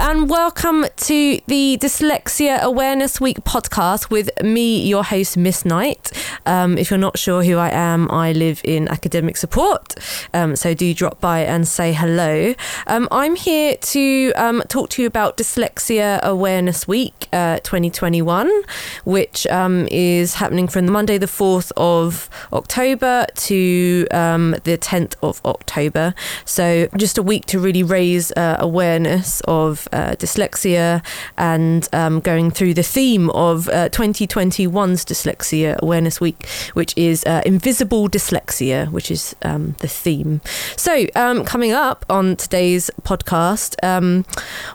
and welcome to the Dyslexia Awareness Week podcast with me, your host, Miss Knight. Um, if you're not sure who I am, I live in academic support, um, so do drop by and say hello. Um, I'm here to um, talk to you about Dyslexia Awareness Week uh, 2021, which um, is happening from the Monday, the 4th of October to um, the 10th of October. So, just a week to really raise uh, awareness of uh, dyslexia and um, going through the theme of uh, 2021's Dyslexia Awareness Week, which is uh, Invisible Dyslexia, which is um, the theme. So, um, coming up on today's podcast, um,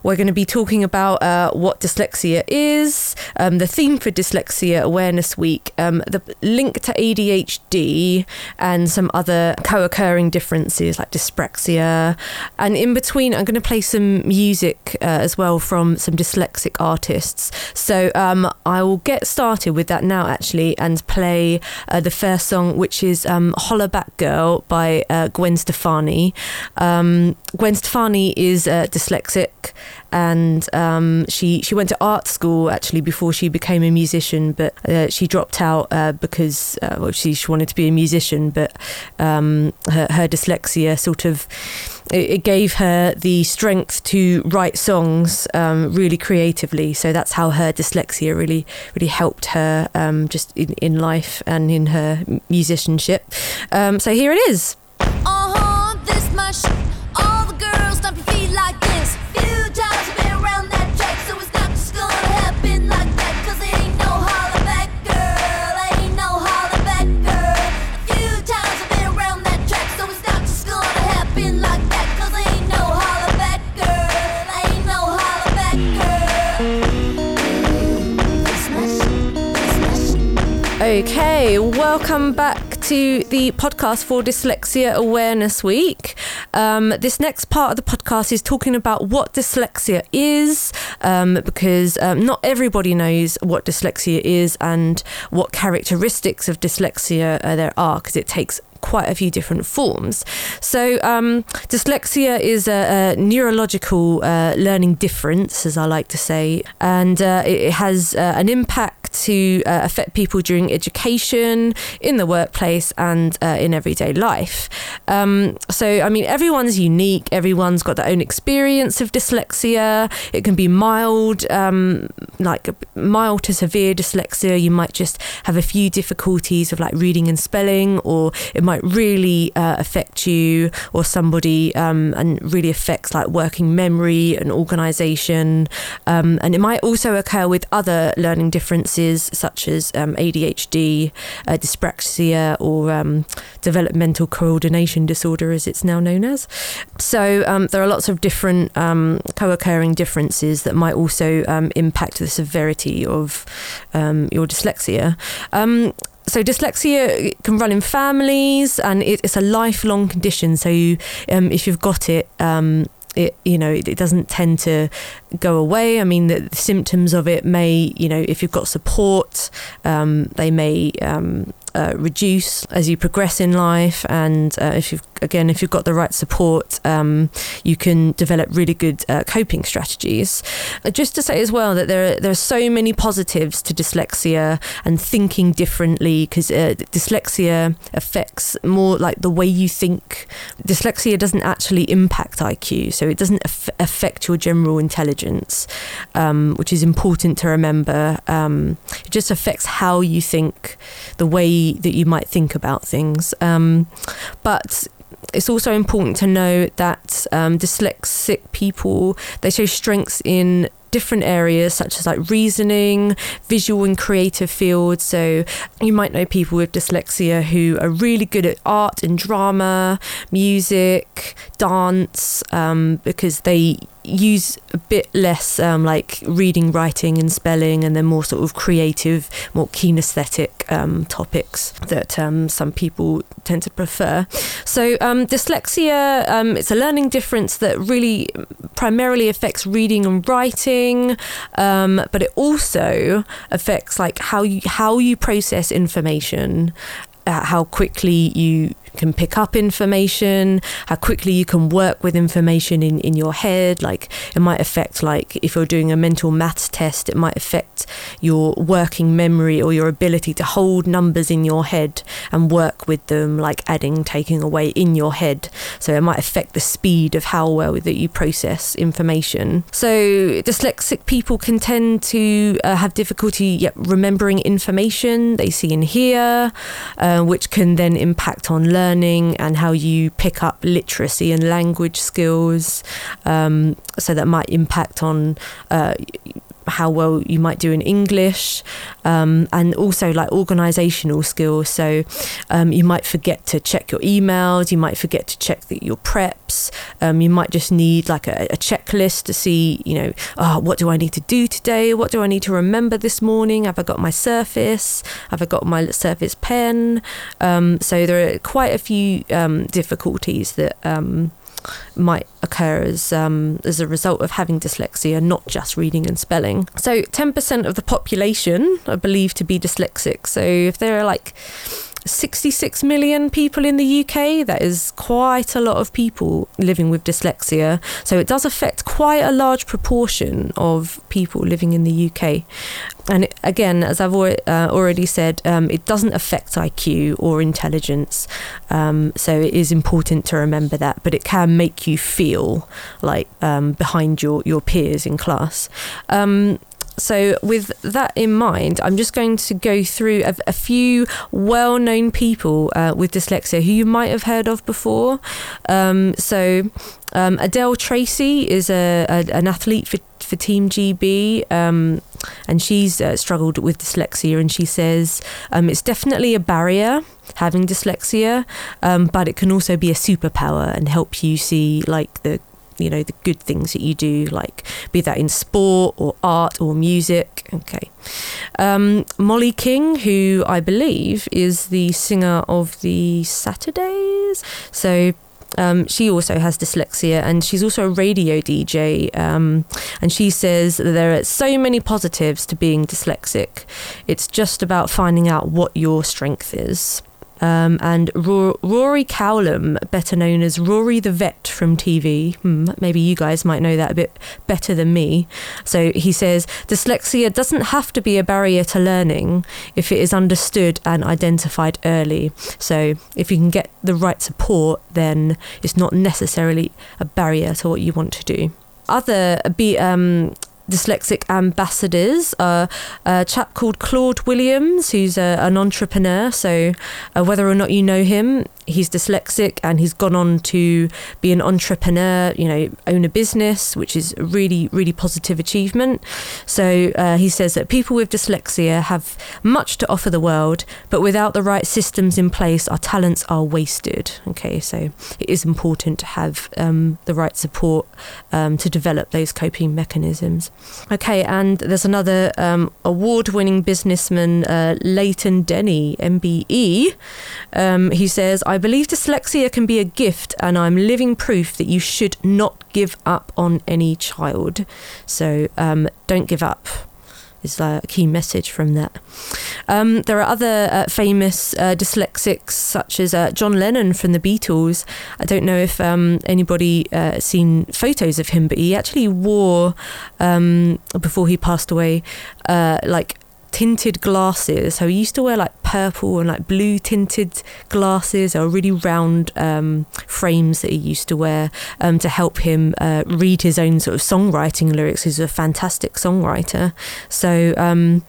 we're going to be talking about uh, what dyslexia is, um, the theme for Dyslexia Awareness Week, the link to ADHD, and some other co occurring differences like dyspraxia. And in between, I'm going to play some music uh, as well from some dyslexic artists. So um, I will get started with that now, actually, and play uh, the first song, which is um, Hollaback Girl by uh, Gwen Stefani. Um, Gwen Stefani is uh, dyslexic and um, she she went to art school actually before she became a musician, but uh, she dropped out uh, because well, she, she wanted to be a musician, but um, her, her dyslexia sort of it, it gave her the strength to write songs um, really creatively. So that's how her dyslexia really really helped her um, just in, in life and in her musicianship. Um, so here it is. Uh-huh, welcome back to the podcast for Dyslexia Awareness Week. Um, this next part of the podcast is talking about what dyslexia is, um, because um, not everybody knows what dyslexia is and what characteristics of dyslexia uh, there are, because it takes quite a few different forms. So, um, dyslexia is a, a neurological uh, learning difference, as I like to say, and uh, it, has uh, an impact to uh, affect people during education, in the workplace, and uh, in everyday life. Um, so, I mean, everyone's unique, everyone's got their own experience of dyslexia. It can be mild, um, like mild to severe dyslexia. You might just have a few difficulties of like reading and spelling, or it might really uh, affect you or somebody um, and really affects like working memory and organization. Um, and it might also occur with other learning differences such as um, ADHD, uh, dyspraxia, or um, developmental coordination disorder, as it's now known as. So um, there are lots of different um, co-occurring differences that might also um, impact the severity of um, your dyslexia. So dyslexia can run in families, and it, it's a lifelong condition. So you, um, if you've got it, um, it you know it, it doesn't tend to go away. I mean, the, the symptoms of it may, you know, if you've got support, um, they may um, uh, reduce as you progress in life, and uh, if you've again, if you've got the right support, um, you can develop really good uh, coping strategies. Uh, just to say as well that there are, there are so many positives to dyslexia and thinking differently because uh, dyslexia affects more like the way you think. Dyslexia doesn't actually impact IQ, so it doesn't aff- affect your general intelligence, um, which is important to remember. Um, it just affects how you think, the way that you might think about things. Um, but it's also important to know that um, dyslexic people they show strengths in different areas such as like reasoning visual and creative fields. So you might know people with dyslexia who are really good at art and drama music dance um, because they use a bit less um, like reading, writing, and spelling, and then more sort of creative, more kinesthetic um, topics that um, some people tend to prefer. So, um, dyslexia um, it's a learning difference that really primarily affects reading and writing, um, but it also affects like how you how you process information. Uh, how quickly you can pick up information, how quickly you can work with information in, in your head. Like it might affect, like if you're doing a mental maths test, it might affect your working memory or your ability to hold numbers in your head and work with them, like adding, taking away in your head. So it might affect the speed of how well that you process information. So dyslexic people can tend to uh, have difficulty remembering information they see and hear, uh, which can then impact on learning and how you pick up literacy and language skills. Um, so that might impact on uh, how well you might do in English, um, and also like organizational skills. So um, you might forget to check your emails, you might forget to check the, your preps, um, you might just need like a, a, checklist to see, you know, oh, what do I need to do today? What do I need to remember this morning? Have I got my Surface? Have I got my Surface pen? Um, so there are quite a few um, difficulties that um, might occur as um, as a result of having dyslexia, not just reading and spelling. So, ten percent of the population are believed to be dyslexic. So, if there are like 66 million people in the UK. That is quite a lot of people living with dyslexia. So it does affect quite a large proportion of people living in the UK. And it, again, as I've uh, already said, um, it doesn't affect IQ or intelligence. Um, so it is important to remember that, but it can make you feel like um, behind your, your peers in class. So, with that in mind, I'm just going to go through a, a few well known people uh, with dyslexia who you might have heard of before. Um, so, um, Adelle Tracey is a, a, an athlete for, for Team GB, um, and she's uh, struggled with dyslexia. And she says um, it's definitely a barrier having dyslexia, um, but it can also be a superpower and help you see like the you know the good things that you do like be that in sport or art or music okay um, Mollie King who i believe is the singer of the saturdays so um, she also has dyslexia and she's also a radio DJ. Um, and she says there are so many positives to being dyslexic. It's just about finding out what your strength is. Um, and Rory Cowlam, better known as Rory the Vet from TV, hmm, maybe you guys might know that a bit better than me. So he says dyslexia doesn't have to be a barrier to learning if it is understood and identified early. So if you can get the right support, then it's not necessarily a barrier to what you want to do other be um, dyslexic ambassadors are a chap called Claude Williams, who's a, an entrepreneur. So, uh, whether or not you know him, he's dyslexic and he's gone on to be an entrepreneur, you know, own a business, which is a really, really positive achievement. So uh, he says that people with dyslexia have much to offer the world, but without the right systems in place, our talents are wasted. Okay, so it is important to have um, the right support um, to develop those coping mechanisms. Okay, and there's another um, award winning businessman, uh, Leighton Denny, MBE. Um, he says, I believe dyslexia can be a gift, and I'm living proof that you should not give up on any child. So um, don't give up is a key message from that. Um, there are other uh, famous uh, dyslexics, such as uh, John Lennon from the Beatles. I don't know if um, anybody uh, seen photos of him, but he actually wore um, before he passed away, uh, like tinted glasses. So he used to wear like purple and like blue tinted glasses or really round um, frames that he used to wear um, to help him uh, read his own sort of songwriting lyrics. He's a fantastic songwriter. So um,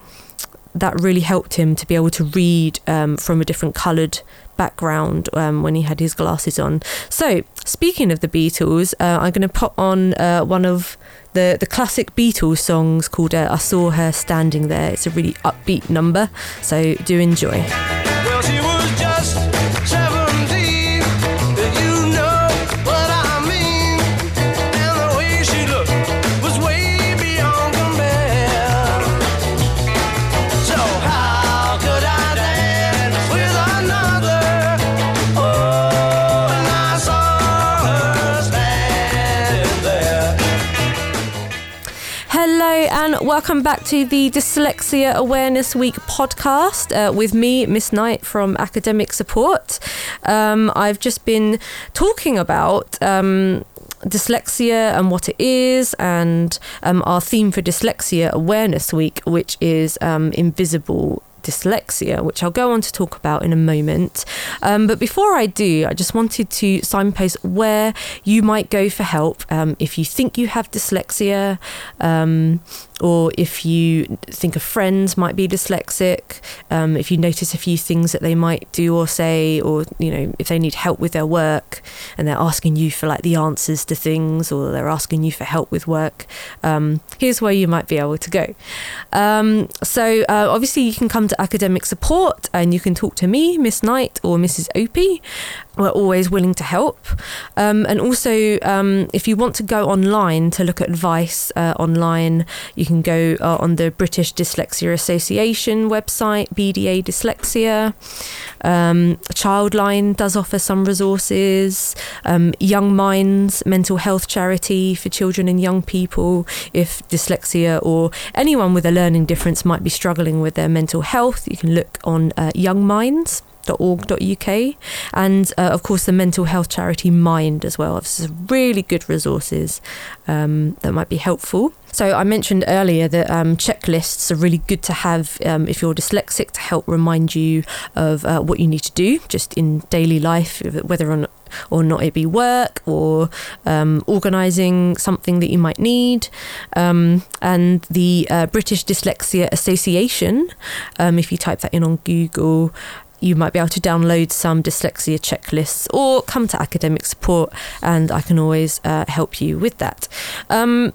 that really helped him to be able to read um, from a different coloured background um, when he had his glasses on. So, speaking of the Beatles, uh, I'm going to put on uh, one of the, the classic Beatles songs called uh, I Saw Her Standing There. It's a really upbeat number, so do enjoy. Welcome back to the Dyslexia Awareness Week podcast uh, with me, Miss Knight from Academic Support. Um, I've just been talking about. Um, dyslexia and what it is, and um, our theme for Dyslexia Awareness Week, which is um, invisible dyslexia, which I'll go on to talk about in a moment. Um, but before I do, I just wanted to signpost where you might go for help um, if you think you have dyslexia. Um, or if you think a friend might be dyslexic, um, if you notice a few things that they might do or say, or you know if they need help with their work and they're asking you for like the answers to things, or they're asking you for help with work, um, here's where you might be able to go. Um, so uh, obviously you can come to academic support and you can talk to me, Miss Knight, or Mrs. Opie. We're always willing to help. Um, and also, um, if you want to go online to look at advice uh, online, you can go uh, on the British Dyslexia Association website, BDA Dyslexia. Um, Childline does offer some resources. Um, young Minds, mental health charity for children and young people, if dyslexia or anyone with a learning difference might be struggling with their mental health, you can look on uh, Young Minds org.uk and uh, of course the mental health charity mind as well. Is really good resources um, that might be helpful. So I mentioned earlier that um, checklists are really good to have um, if you're dyslexic to help remind you of uh, what you need to do just in daily life, whether or not, or not it be work or um, organising something that you might need. Um, and the uh, British Dyslexia Association, um, if you type that in on Google, you might be able to download some dyslexia checklists or come to academic support and I can always uh, help you with that. Um,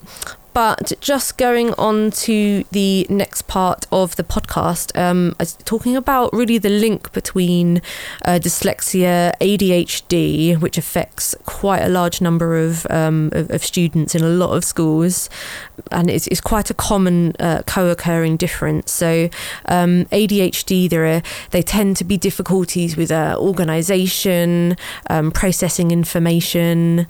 but just going on to the next part of the podcast, um, talking about really the link between uh, dyslexia, ADHD, which affects quite a large number of, um, of, of, students in a lot of schools, and it's, it's quite a common uh, co-occurring difference. So um, ADHD, there are they tend to be difficulties with uh, organisation, um, processing information,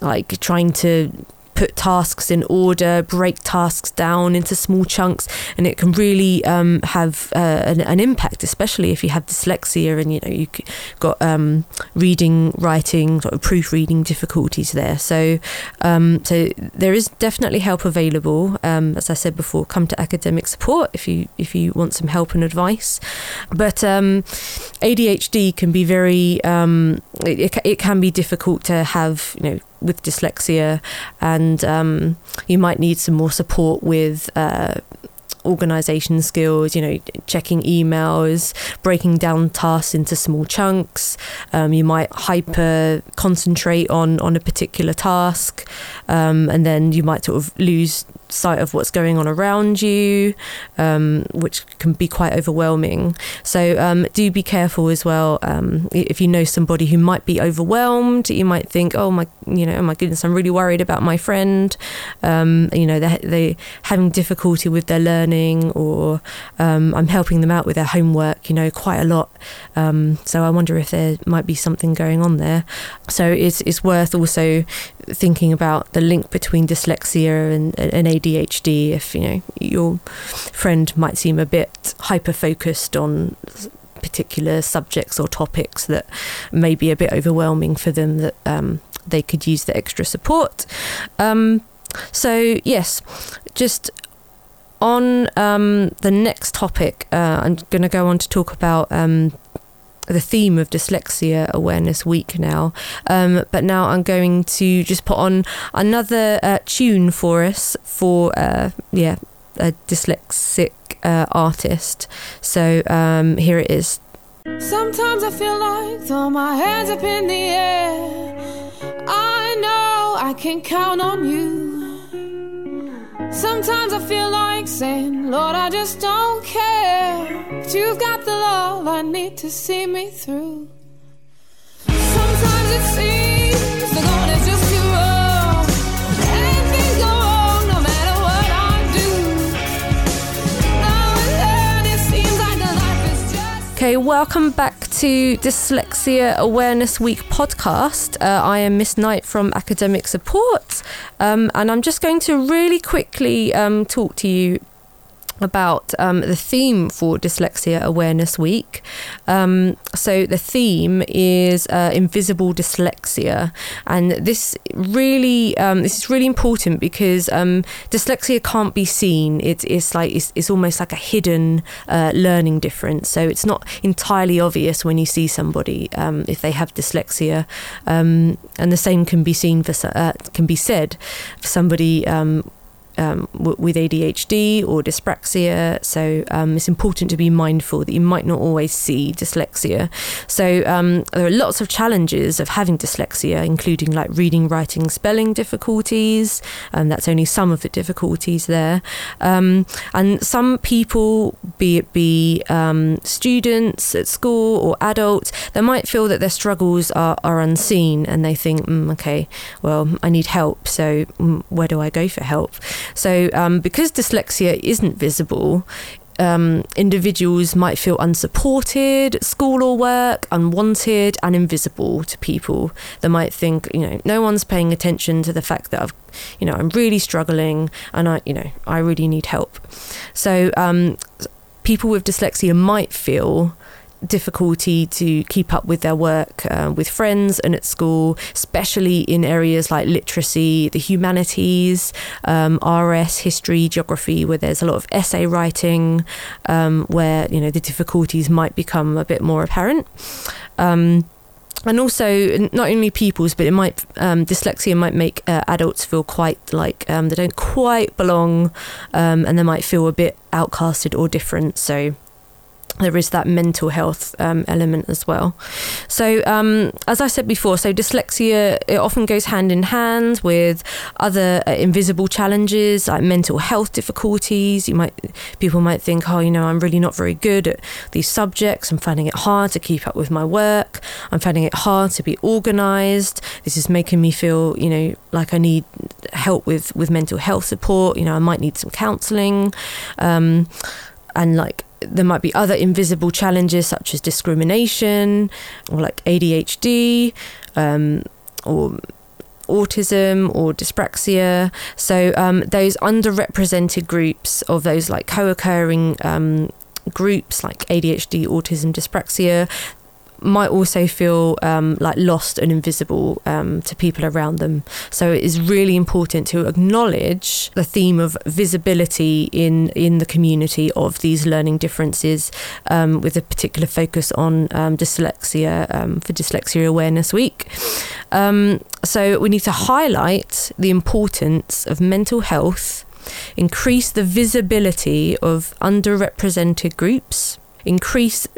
like trying to put tasks in order, break tasks down into small chunks, and it can really um, have uh, an, an, impact, especially if you have dyslexia and you know you got um, reading, writing, sort of proofreading difficulties there. So, um, so there is definitely help available. Um, as I said before, come to academic support if you if you want some help and advice. But um, ADHD can be very um, it, it can be difficult to have you know with dyslexia, and um, you might need some more support with. Uh, organization skills, you know, checking emails, breaking down tasks into small chunks. Um, you might hyper concentrate on on a particular task, um, and then you might sort of lose sight of what's going on around you, um, which can be quite overwhelming. So um, do be careful as well. Um, if you know somebody who might be overwhelmed, you might think, oh my, you know, oh my goodness, I'm really worried about my friend. Um, you know, they they having difficulty with their learning, or um, I'm helping them out with their homework. You know, quite a lot. Um, so I wonder if there might be something going on there. So it's it's worth also thinking about the link between dyslexia and, and ADHD. If you know your friend might seem a bit hyper focused on particular subjects or topics that may be a bit overwhelming for them, that um, they could use the extra support. Um, so yes, just on um, the next topic, uh, I'm going to go on to talk about um, the theme of Dyslexia Awareness Week now. Um, but now I'm going to just put on another uh, tune for us for, uh, yeah, a dyslexic uh, artist. So um, here it is. Sometimes I feel like throw my hands up in the air. I know I can count on you. Sometimes I feel like saying, Lord, I just don't care. But you've got the love I need to see me through. Sometimes it seems the is just too wrong. And things go wrong no matter what I do. Now and then it seems like the life is just. Okay, welcome back to Dyslexia Awareness Week podcast. Uh, I am Miss Knight from Academic Support, um, and I'm just going to really quickly um, talk to you about um, the theme for Dyslexia Awareness Week. Um, so the theme is uh, invisible dyslexia, and this really um, this is really important because um, dyslexia can't be seen. It's it's like it's, it's almost like a hidden uh, learning difference. So it's not entirely obvious when you see somebody um, if they have dyslexia, um, and the same can be seen for uh, can be said for somebody um, w- with ADHD or dyspraxia. So um, it's important to be mindful that you might not always see dyslexia. So um, there are lots of challenges of having dyslexia, including like reading, writing, spelling difficulties, and that's only some of the difficulties there. Um, and some people, be it be um, students at school or adults, they might feel that their struggles are, are unseen and they think, mm, okay, well, I need help. So mm, where do I go for help? So, um, because dyslexia isn't visible, um, individuals might feel unsupported at school or work, unwanted, and invisible to people. They might think, you know, no one's paying attention to the fact that I've, you know, I'm really struggling and I, you know, I really need help. So, um, people with dyslexia might feel difficulty to keep up with their work uh, with friends and at school, especially in areas like literacy, the humanities, um, RS, history, geography, where there's a lot of essay writing, um, where you know the difficulties might become a bit more apparent. Um, and also, not only pupils, but it might um, dyslexia might make uh, adults feel quite like um, they don't quite belong, um, and they might feel a bit outcasted or different. So there is that mental health um, element as well. So, um, as I said before, so dyslexia it often goes hand in hand with other uh, invisible challenges like mental health difficulties. You might people might think, oh, you know, I'm really not very good at these subjects. I'm finding it hard to keep up with my work. I'm finding it hard to be organised. This is making me feel, you know, like I need help with with mental health support. You know, I might need some counselling. Um, and like there might be other invisible challenges such as discrimination or like ADHD um, or autism or dyspraxia. So um, those underrepresented groups of those like co-occurring um, groups like ADHD, autism, dyspraxia, might also feel um, like lost and invisible um, to people around them. So it is really important to acknowledge the theme of visibility in in the community of these learning differences, um, with a particular focus on um, dyslexia um, for Dyslexia Awareness Week. Um, so we need to highlight the importance of mental health, increase the visibility of underrepresented groups, increase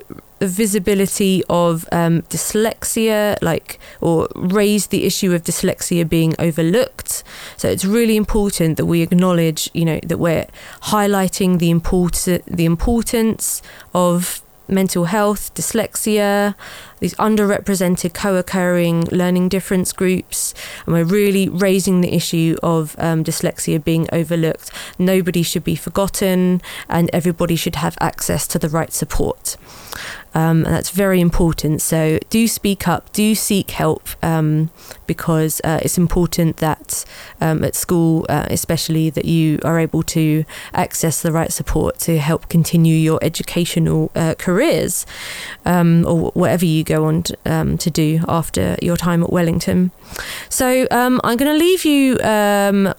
visibility of um, dyslexia, like, or raise the issue of dyslexia being overlooked. So it's really important that we acknowledge, you know, that we're highlighting the important the importance of mental health, dyslexia, these underrepresented co occurring learning difference groups. And we're really raising the issue of um, dyslexia being overlooked. Nobody should be forgotten, and everybody should have access to the right support. Um, and that's very important. So do speak up, do seek help, um, because uh, it's important that um, at school, uh, especially, that you are able to access the right support to help continue your educational uh, careers um, or whatever you go on to, um, to, do after your time at Wellington. So um, I'm going to leave you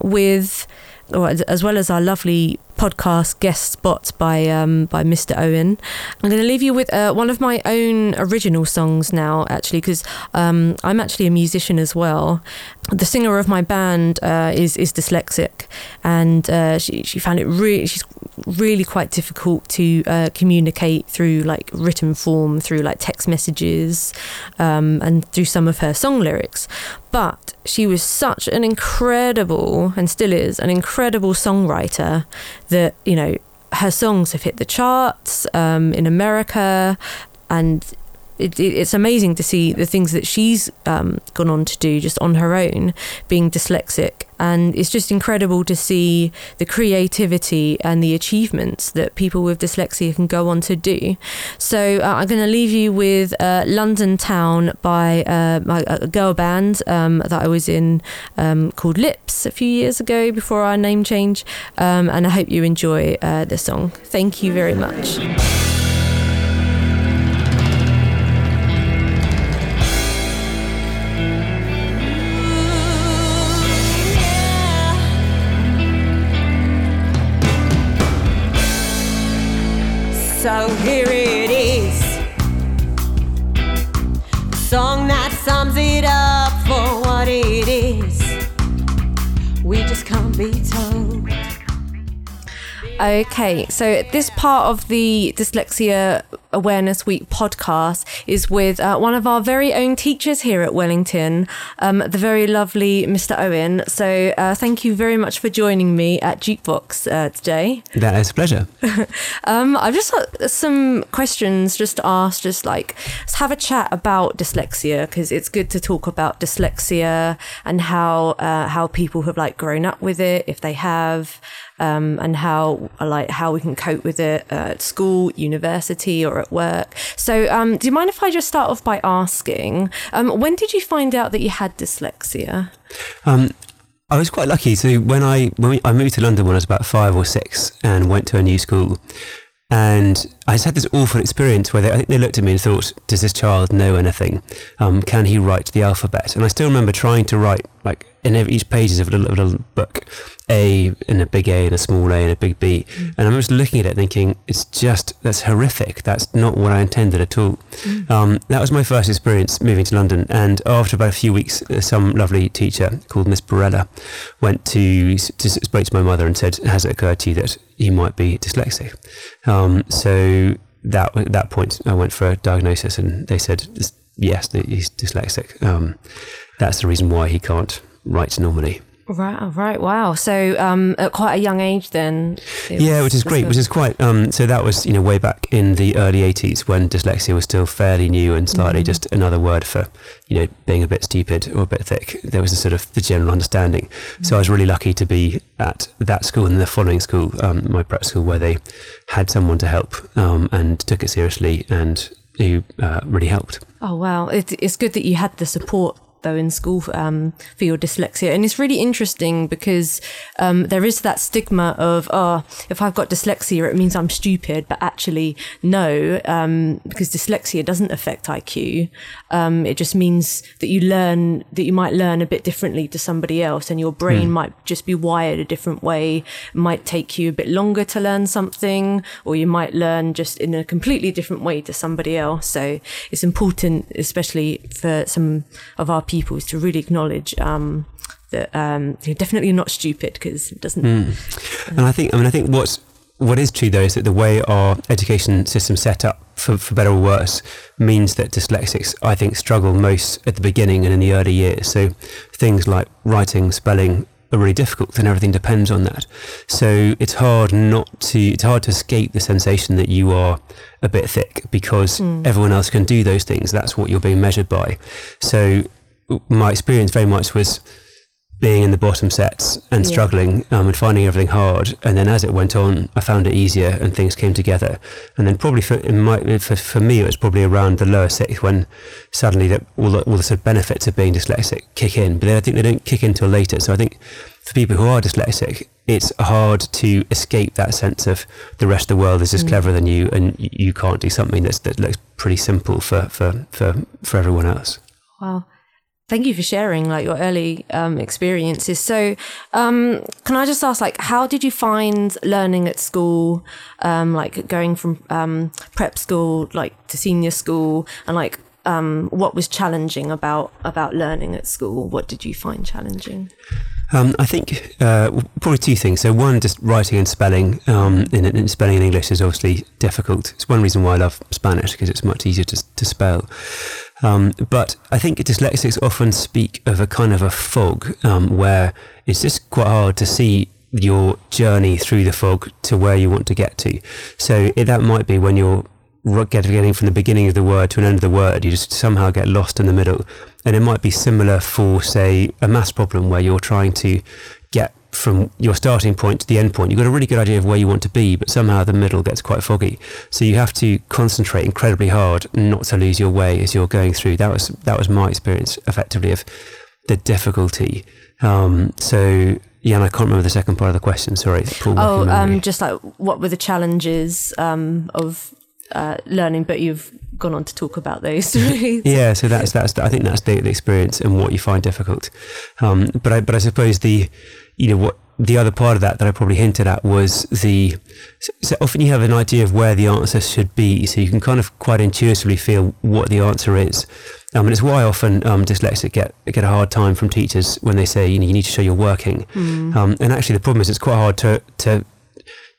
with as well as our lovely podcast guest spot by um, by Mr. Owen. I'm going to leave you with uh, one of my own original songs now, actually, because um, I'm actually a musician as well. The singer of my band uh, is is dyslexic, and uh, she she found it really she's really quite difficult to uh, communicate through like written form, through like text messages, um, and through some of her song lyrics. But she was such an incredible, and still is, an incredible songwriter that, you know, her songs have hit the charts um, in America and it, it, it's amazing to see the things that she's um, gone on to do just on her own, being dyslexic. And it's just incredible to see the creativity and the achievements that people with dyslexia can go on to do. So uh, I'm going to leave you with uh, London Town by uh, my, a girl band um, that I was in um, called Lips a few years ago before our name change. Um, and I hope you enjoy uh, the song. Thank you very much. Song that sums it up for what it is. We just can't be told. Okay, so this part of the Dyslexia Awareness Week podcast is with uh, one of our very own teachers here at Wellington, um, the very lovely Mr. Owen. So uh, thank you very much for joining me at Jukebox uh, today. That is a pleasure. Um, I've just got some questions just to ask, just like let's have a chat about dyslexia because it's good to talk about dyslexia and how uh, how people have like grown up with it, if they have, um, and how like how we can cope with it at school, university, or at work. So, um, do you mind if I just start off by asking, um, when did you find out that you had dyslexia? Um, I was quite lucky. So when I when we, I moved to London when I was about five or six and went to a new school, and I just had this awful experience where they, I think they looked at me and thought, "Does this child know anything? Um, can he write the alphabet?" And I still remember trying to write like in every, each pages of a little, little book, A and a big A and a small A and a big B, and I was looking at it thinking, "It's just that's horrific. That's not what I intended at all." Um, that was my first experience moving to London, and after about a few weeks, uh, some lovely teacher called Miss Barella went to, to spoke to my mother and said, "Has it occurred to you that you might be dyslexic?" Um, so that at that point, I went for a diagnosis, and they said, "Yes, he's dyslexic. Um, that's the reason why he can't write normally." Right, right, wow. So, um, at quite a young age, then. Yeah, was which is great, which is quite. Um, so that was you know way back in the early '80s when dyslexia was still fairly new and slightly just another word for you know being a bit stupid or a bit thick. There was a sort of the general understanding. So I was really lucky to be at that school and the following school, um, my prep school, where they had someone to help um, and took it seriously and who uh, really helped. Oh wow, it, it's good that you had the support though in school um, for your dyslexia, and it's really interesting because um, there is that stigma of oh, if I've got dyslexia, it means I'm stupid, but actually no, um, because dyslexia doesn't affect IQ. Um, it just means that you learn that you might learn a bit differently to somebody else, and your brain might just be wired a different way. It might take you a bit longer to learn something, or you might learn just in a completely different way to somebody else. So it's important, especially for some of our people, is to really acknowledge um, that um, you're definitely not stupid because it doesn't. And I think, I mean, I think what's what is true though is that the way our education system's set up, for, for better or worse, means that dyslexics, I think, struggle most at the beginning and in the early years. So things like writing, spelling are really difficult, and everything depends on that. So it's hard not to, it's hard to escape the sensation that you are a bit thick because everyone else can do those things. That's what you're being measured by. So my experience very much was being in the bottom sets and Yeah. struggling um, and finding everything hard. And then as it went on, I found it easier and things came together. And then probably for in my, for, for me, it was probably around the lower sixth when suddenly the, all, the, all the sort of benefits of being dyslexic kick in. But then I think they don't kick in until later. So I think for people who are dyslexic, it's hard to escape that sense of the rest of the world is just cleverer than you and you can't do something that's, that looks pretty simple for, for, for, for everyone else. Wow. Thank you for sharing like your early um, experiences. So, um, can I just ask, like, how did you find learning at school, um, like going from um, prep school like to senior school, and like, um, what was challenging about about learning at school? What did you find challenging? Um, I think uh, probably two things. So one, just writing and spelling. Um, in, in spelling in English is obviously difficult. It's one reason why I love Spanish because it's much easier to, to spell. Um, but I think dyslexics often speak of a kind of a fog um, where it's just quite hard to see your journey through the fog to where you want to get to. So it, that might be when you're getting from the beginning of the word to an end of the word. You just somehow get lost in the middle. And it might be similar for, say, a maths problem where you're trying to from your starting point to the end point. You've got a really good idea of where you want to be, but somehow the middle gets quite foggy. So you have to concentrate incredibly hard not to lose your way as you're going through. That was that was my experience effectively of the difficulty. Um, so yeah, and I can't remember the second part of the question. Sorry, Oh, um, just like what were the challenges um, of uh, learning? But you've gone on to talk about those. yeah, so that's that's I think that's the, the experience and what you find difficult. Um, but I but I suppose the you know what the other part of that that I probably hinted at was the so, often you have an idea of where the answer should be, so you can kind of quite intuitively feel what the answer is. Um, and it's why often um, dyslexic get get a hard time from teachers when they say you know you need to show you're working. Um, and actually the problem is it's quite hard to to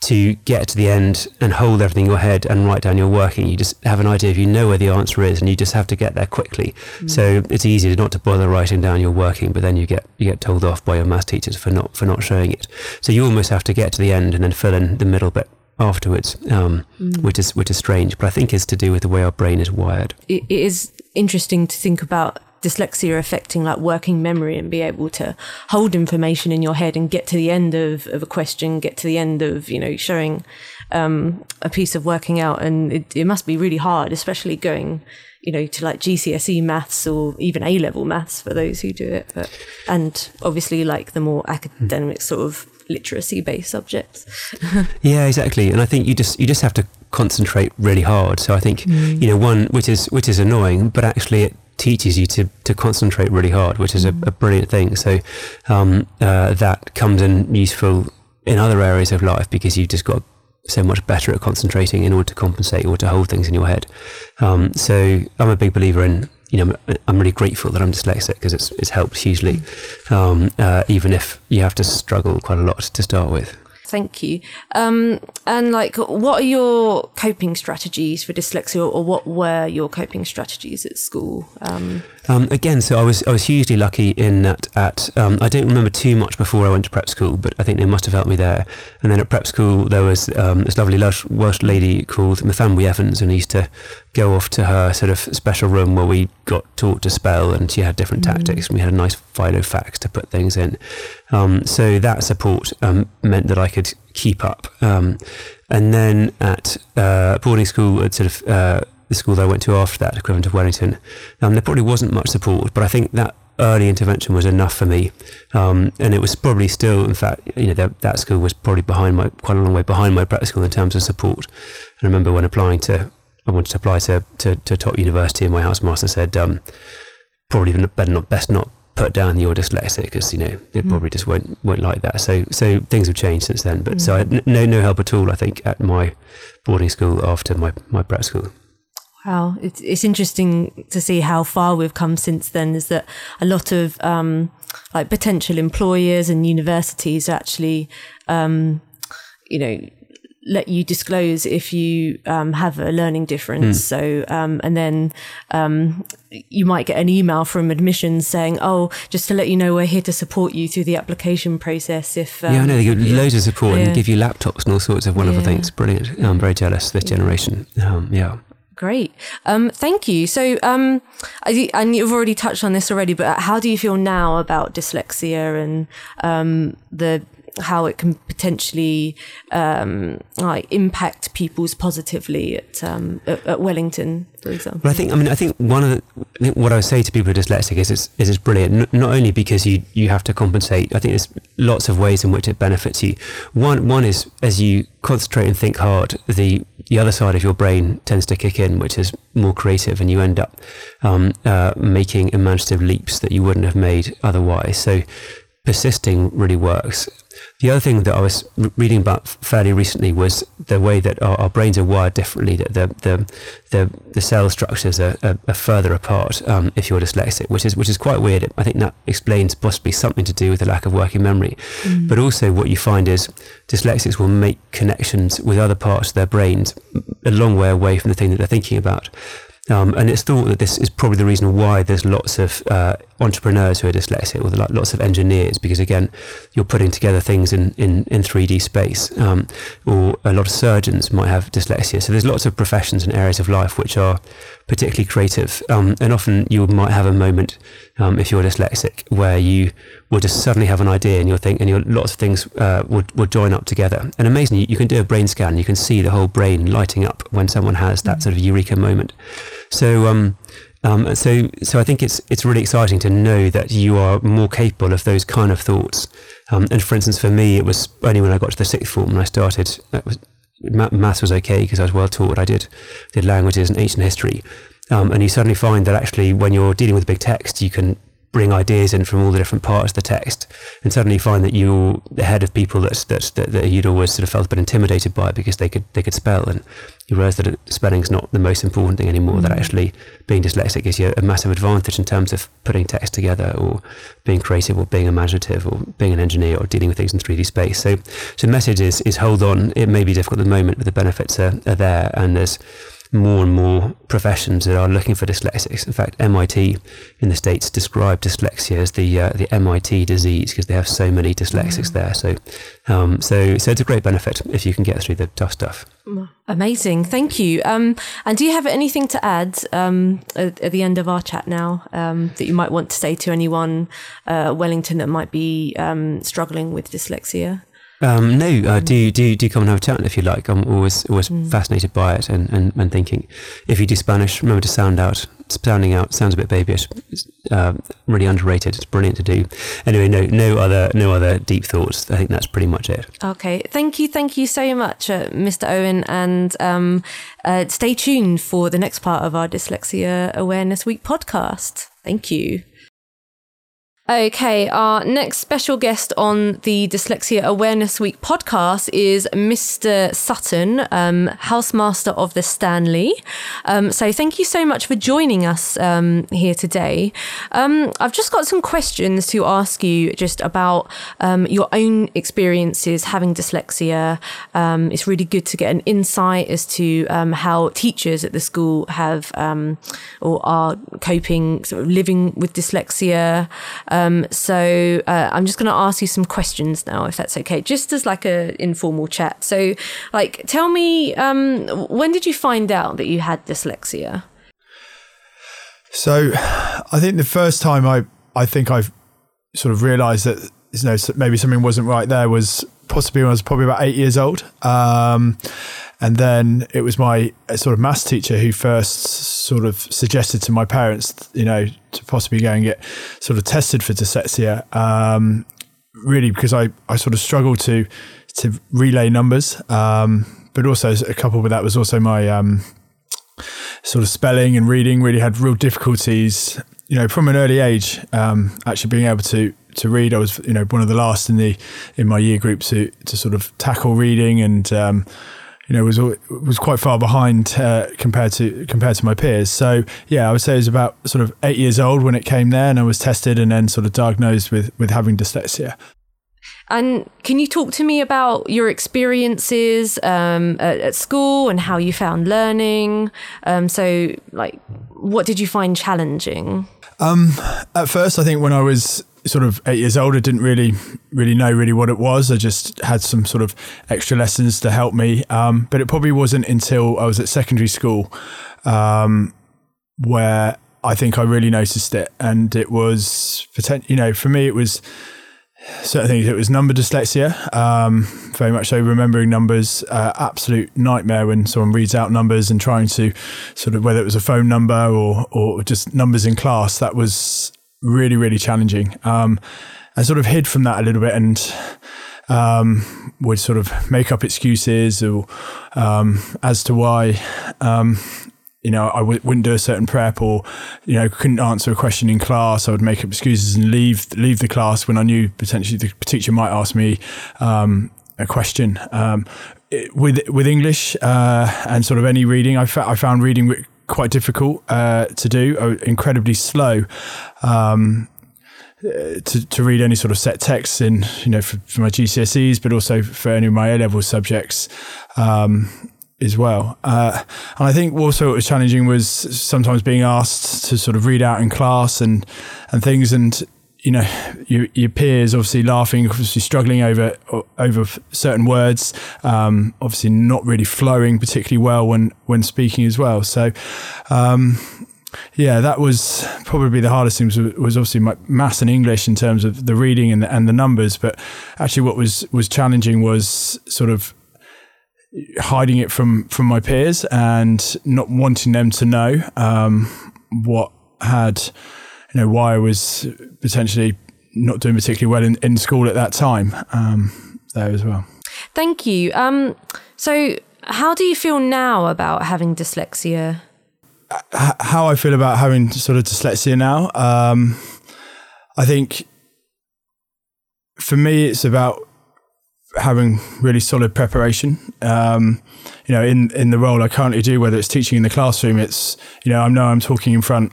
to get to the end and hold everything in your head and write down your working. You just have an idea if you know where the answer is and you just have to get there quickly. So it's easy not to bother writing down your working, but then you get you get told off by your maths teachers for not for not showing it. So you almost have to get to the end and then fill in the middle bit afterwards, um, which is which is strange, but I think is to do with the way our brain is wired. it, it is interesting to think about dyslexia affecting like working memory and be able to hold information in your head and get to the end of, of a question, get to the end of, you know, showing um, a piece of working out. And it, it must be really hard, especially going, you know, to like GCSE maths or even A level maths for those who do it. But, and obviously like the more academic sort of literacy based subjects. Yeah, exactly. And I think you just you just have to concentrate really hard. So I think you know one which is which is annoying, but actually it teaches you to to concentrate really hard, which is a, a brilliant thing. So um, uh, that comes in useful in other areas of life because you've just got so much better at concentrating in order to compensate or to hold things in your head. Um, so I'm a big believer in you know I'm, really grateful that I'm dyslexic because it's it's helped hugely, um, uh, even if you have to struggle quite a lot to start with. Thank you. Um, and like, what are your coping strategies for dyslexia, or what were your coping strategies at school? Um, Um, again, so I was I was hugely lucky in that at um, I don't remember too much before I went to prep school, but I think they must have helped me there. And then at prep school there was um, this lovely Welsh, Welsh lady called Myfanwy Evans, and I used to go off to her sort of special room where we got taught to spell, and she had different tactics, and we had a nice Filofax to put things in. Um, so that support um, meant that I could keep up. Um, and then at uh, boarding school, at sort of uh, the school that I went to after that, equivalent of Wellington, um, there probably wasn't much support, but I think that early intervention was enough for me. Um, and it was probably still, in fact, you know, that, that school was probably behind my, quite a long way behind my prep school in terms of support. And I remember when applying to, I wanted to apply to, to, to top university and my housemaster said, um, probably better not, best not put down you're dyslexic because, you know, they probably just won't, won't like that. So, so things have changed since then. But so I had n- no, no help at all, I think, at my boarding school after my, my prep school. Wow, it's it's interesting to see how far we've come since then. Is that a lot of um, like potential employers and universities actually, um, you know, let you disclose if you um, have a learning difference. So, um, and then um, you might get an email from admissions saying, "Oh, just to let you know, we're here to support you through the application process." If um, yeah, I know they give loads of support yeah. and give you laptops and all sorts of wonderful Yeah. things. Brilliant. I'm very jealous of this generation. Um, yeah. Great. Um, thank you. So, um, and you've already touched on this already, but how do you feel now about dyslexia and um, the how it can potentially um, like impact people's positively at, um, at, at Wellington, for example? But I think, I mean, I think one of the, I think what I would say to people who are dyslexic is it's, is it's brilliant. N- not only because you, you have to compensate, I think there's lots of ways in which it benefits you. One, one is as you concentrate and think hard, the, the other side of your brain tends to kick in, which is more creative and you end up um, uh, making imaginative leaps that you wouldn't have made otherwise. So persisting really works. The other thing that I was reading about fairly recently was the way that our, our brains are wired differently. That the the the, the cell structures are, are, are further apart um, if you're dyslexic, which is which is quite weird. I think that explains possibly something to do with the lack of working memory. But also, what you find is dyslexics will make connections with other parts of their brains a long way away from the thing that they're thinking about. Um, and it's thought that this is probably the reason why there's lots of uh, entrepreneurs who are dyslexic, or like lots of engineers, because again, you're putting together things in, in, in 3D space. Um, or a lot of surgeons might have dyslexia. So there's lots of professions and areas of life which are particularly creative. Um, and often you might have a moment, um, if you're dyslexic, where you will just suddenly have an idea and you'll think, and you'll, lots of things uh, will, will join up together. And amazingly, you can do a brain scan, you can see the whole brain lighting up when someone has that sort of eureka moment. So, um, um, so, so I think it's it's really exciting to know that you are more capable of those kind of thoughts. Um, and for instance, for me, it was only when I got to the sixth form and I started. That was, maths was okay because I was well taught. I did did languages and ancient history, um, and you suddenly find that actually when you're dealing with big text, you can bring ideas in from all the different parts of the text, and suddenly you find that you're ahead of people that that, that, that you'd always sort of felt a bit intimidated by because they could they could spell, and you realise that spelling's not the most important thing anymore. That mm. actually being dyslexic gives you a massive advantage in terms of putting text together, or being creative, or being imaginative, or being an engineer, or dealing with things in 3D space. So, so the message is is hold on. It may be difficult at the moment, but the benefits are, are there, and there's more and more professions that are looking for dyslexics. In fact, MIT in the states describe dyslexia as the uh, the MIT disease because they have so many dyslexics there. So, um, so so it's a great benefit if you can get through the tough stuff. Amazing, thank you. Um, and do you have anything to add um, at, at the end of our chat now um, that you might want to say to anyone uh, Wellington that might be um, struggling with dyslexia? Um, no, uh, do do do come and have a chat if you like. I'm always always fascinated by it and, and, and thinking. If you do Spanish, remember to sound out. Sounding out sounds a bit babyish. It's uh, really underrated. It's brilliant to do. Anyway, no no other no other deep thoughts. I think that's pretty much it. Okay, thank you, thank you so much, uh, Mr. Owen, and um, uh, stay tuned for the next part of our Dyslexia Awareness Week podcast. Thank you. Okay, our next special guest on the Dyslexia Awareness Week podcast is Mr. Sutton, um, housemaster of the Stanley. Um, so, thank you so much for joining us um, here today. Um, I've just got some questions to ask you just about um, your own experiences having dyslexia. Um, it's really good to get an insight as to how teachers at the school have or are coping, sort of living with dyslexia. Um, so uh, I'm just going to ask you some questions now, if that's okay, just as like a informal chat. So, like, tell me, um, when did you find out that you had dyslexia? So, I think the first time I, I think I've sort of realised that you know maybe something wasn't right there was possibly when I was probably about eight years old, um, and then it was my uh, sort of maths teacher who first sort of suggested to my parents, you know, to possibly go and get sort of tested for dyslexia. Um, really, because I I sort of struggled to to relay numbers, um, but also a couple with that was also my um, sort of spelling and reading really had real difficulties you know from an early age um, actually being able to to read i was you know one of the last in the in my year group to to sort of tackle reading and um, you know was was quite far behind uh, compared to compared to my peers so yeah i would say it was about sort of 8 years old when it came there and i was tested and then sort of diagnosed with with having dyslexia And can you talk to me about your experiences um, at, at school and how you found learning? Um, so, like, what did you find challenging? at first, I think when I was sort of eight years old, I didn't really, really know really what it was. I just had some sort of extra lessons to help me. Um, but it probably wasn't until I was at secondary school um, where I think I really noticed it. And it was, you know, for me, it was certain things. It was number dyslexia, um, very much so. Remembering numbers, uh, absolute nightmare when someone reads out numbers and trying to sort of whether it was a phone number or or just numbers in class. That was really really challenging. Um, I sort of hid from that a little bit and um, would sort of make up excuses or um, as to why um, you know, I w- wouldn't do a certain prep or, you know, couldn't answer a question in class. I would make up excuses and leave leave the class when I knew potentially the teacher might ask me um, a question. Um, it- with with English uh, and sort of any reading, I, fa- I found reading quite difficult uh, to do, uh, incredibly slow. Um, to, to read any sort of set texts in, you know, for, for my GCSEs, but also for any of my A level subjects. Um, as well. Uh, and I think also what was challenging was sometimes being asked to sort of read out in class and and things, and you know your, your peers obviously laughing, obviously struggling over over certain words, um, obviously not really flowing particularly well when when speaking as well. So. Um, yeah, that was probably the hardest thing was, was obviously my maths and English in terms of the reading and the, and the numbers. But actually, what was was challenging was sort of hiding it from from my peers and not wanting them to know um, what had you know why I was potentially not doing particularly well in, in school at that time um, there as well. Thank you. Um, so, how do you feel now about having dyslexia? H- how I feel about having sort of dyslexia now, um, I think for me it's about having really solid preparation. Um, you know, in in the role I currently do, whether it's teaching in the classroom, it's you know I know I'm talking in front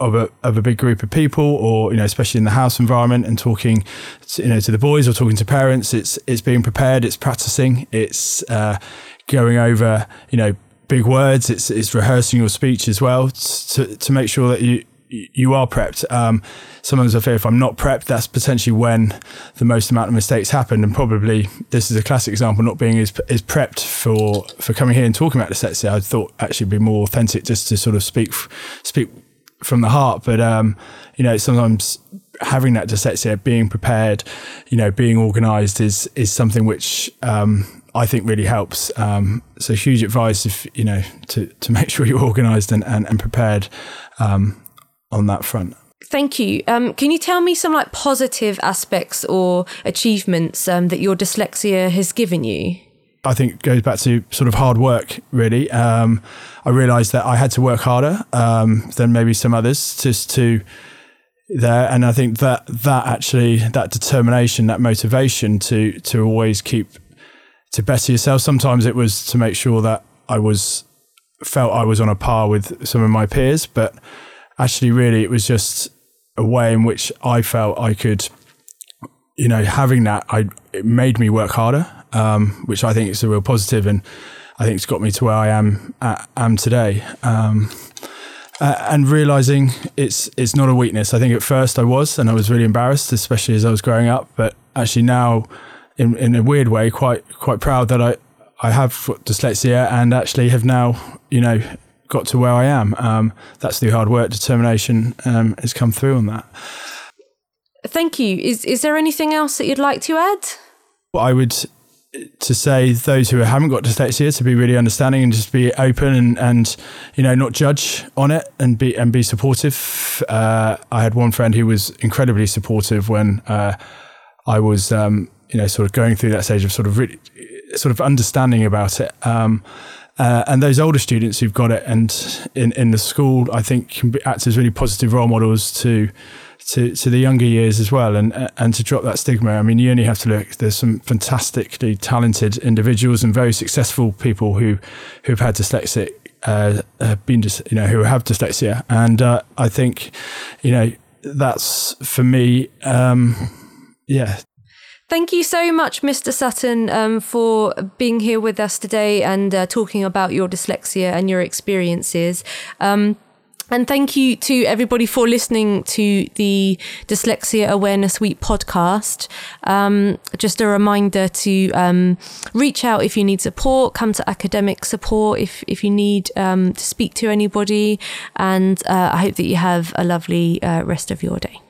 of a of a big group of people, or you know, especially in the house environment, and talking, to, you know, to the boys or talking to parents. It's it's being prepared. It's practicing. It's uh, going over you know big words. It's it's rehearsing your speech as well to to make sure that you you are prepped. Um, sometimes I fear if I'm not prepped, that's potentially when the most amount of mistakes happen. And probably this is a classic example, not being as, as prepped for, for coming here and talking about the dyslexia. I thought actually be more authentic just to sort of speak, speak from the heart. But, um, you know, sometimes having that dyslexia, being prepared, you know, being organized is, is something which, um, I think really helps. Um, so huge advice if, you know, to, to make sure you're organized and, and, and prepared, um, on that front. Thank you. Um, can you tell me some like positive aspects or achievements um, that your dyslexia has given you? I think goes back to sort of hard work, really. Um, I realised that I had to work harder um, than maybe some others just to there, and I think that that actually that determination, that motivation to to always keep to better yourself. Sometimes it was to make sure that I was felt I was on a par with some of my peers, but actually, really, it was just a way in which I felt I could, you know, having that, I it made me work harder, um, which I think is a real positive, and I think it's got me to where I am at, am today. Um, uh, and realizing it's it's not a weakness. I think at first I was, and I was really embarrassed, especially as I was growing up. But actually now, in in a weird way, quite quite proud that I I have dyslexia and actually have now, you know, got to where I am. Um, that's the hard work, determination um, has come through on that. Thank you. Is is there anything else that you'd like to add? Well, I would to say those who haven't got dyslexia to be really understanding and just be open and, and you know not judge on it and be and be supportive. Uh, I had one friend who was incredibly supportive when uh, I was um, you know sort of going through that stage of sort of really, sort of understanding about it. Um, uh, and those older students who've got it and in, in the school, I think can be, act as really positive role models to to, to the younger years as well and and to drop that stigma. I mean, you only have to look. There's some fantastically talented individuals and very successful people who who've had dyslexic, uh, been you know who have dyslexia, and uh, I think you know that's for me. Um, yeah, Thank you so much, Mr. Sutton, um, for being here with us today and uh, talking about your dyslexia and your experiences. Um, and thank you to everybody for listening to the Dyslexia Awareness Week podcast. Um, just a reminder to um, reach out if you need support, come to academic support if, if you need um, to speak to anybody. And uh, I hope that you have a lovely uh, rest of your day.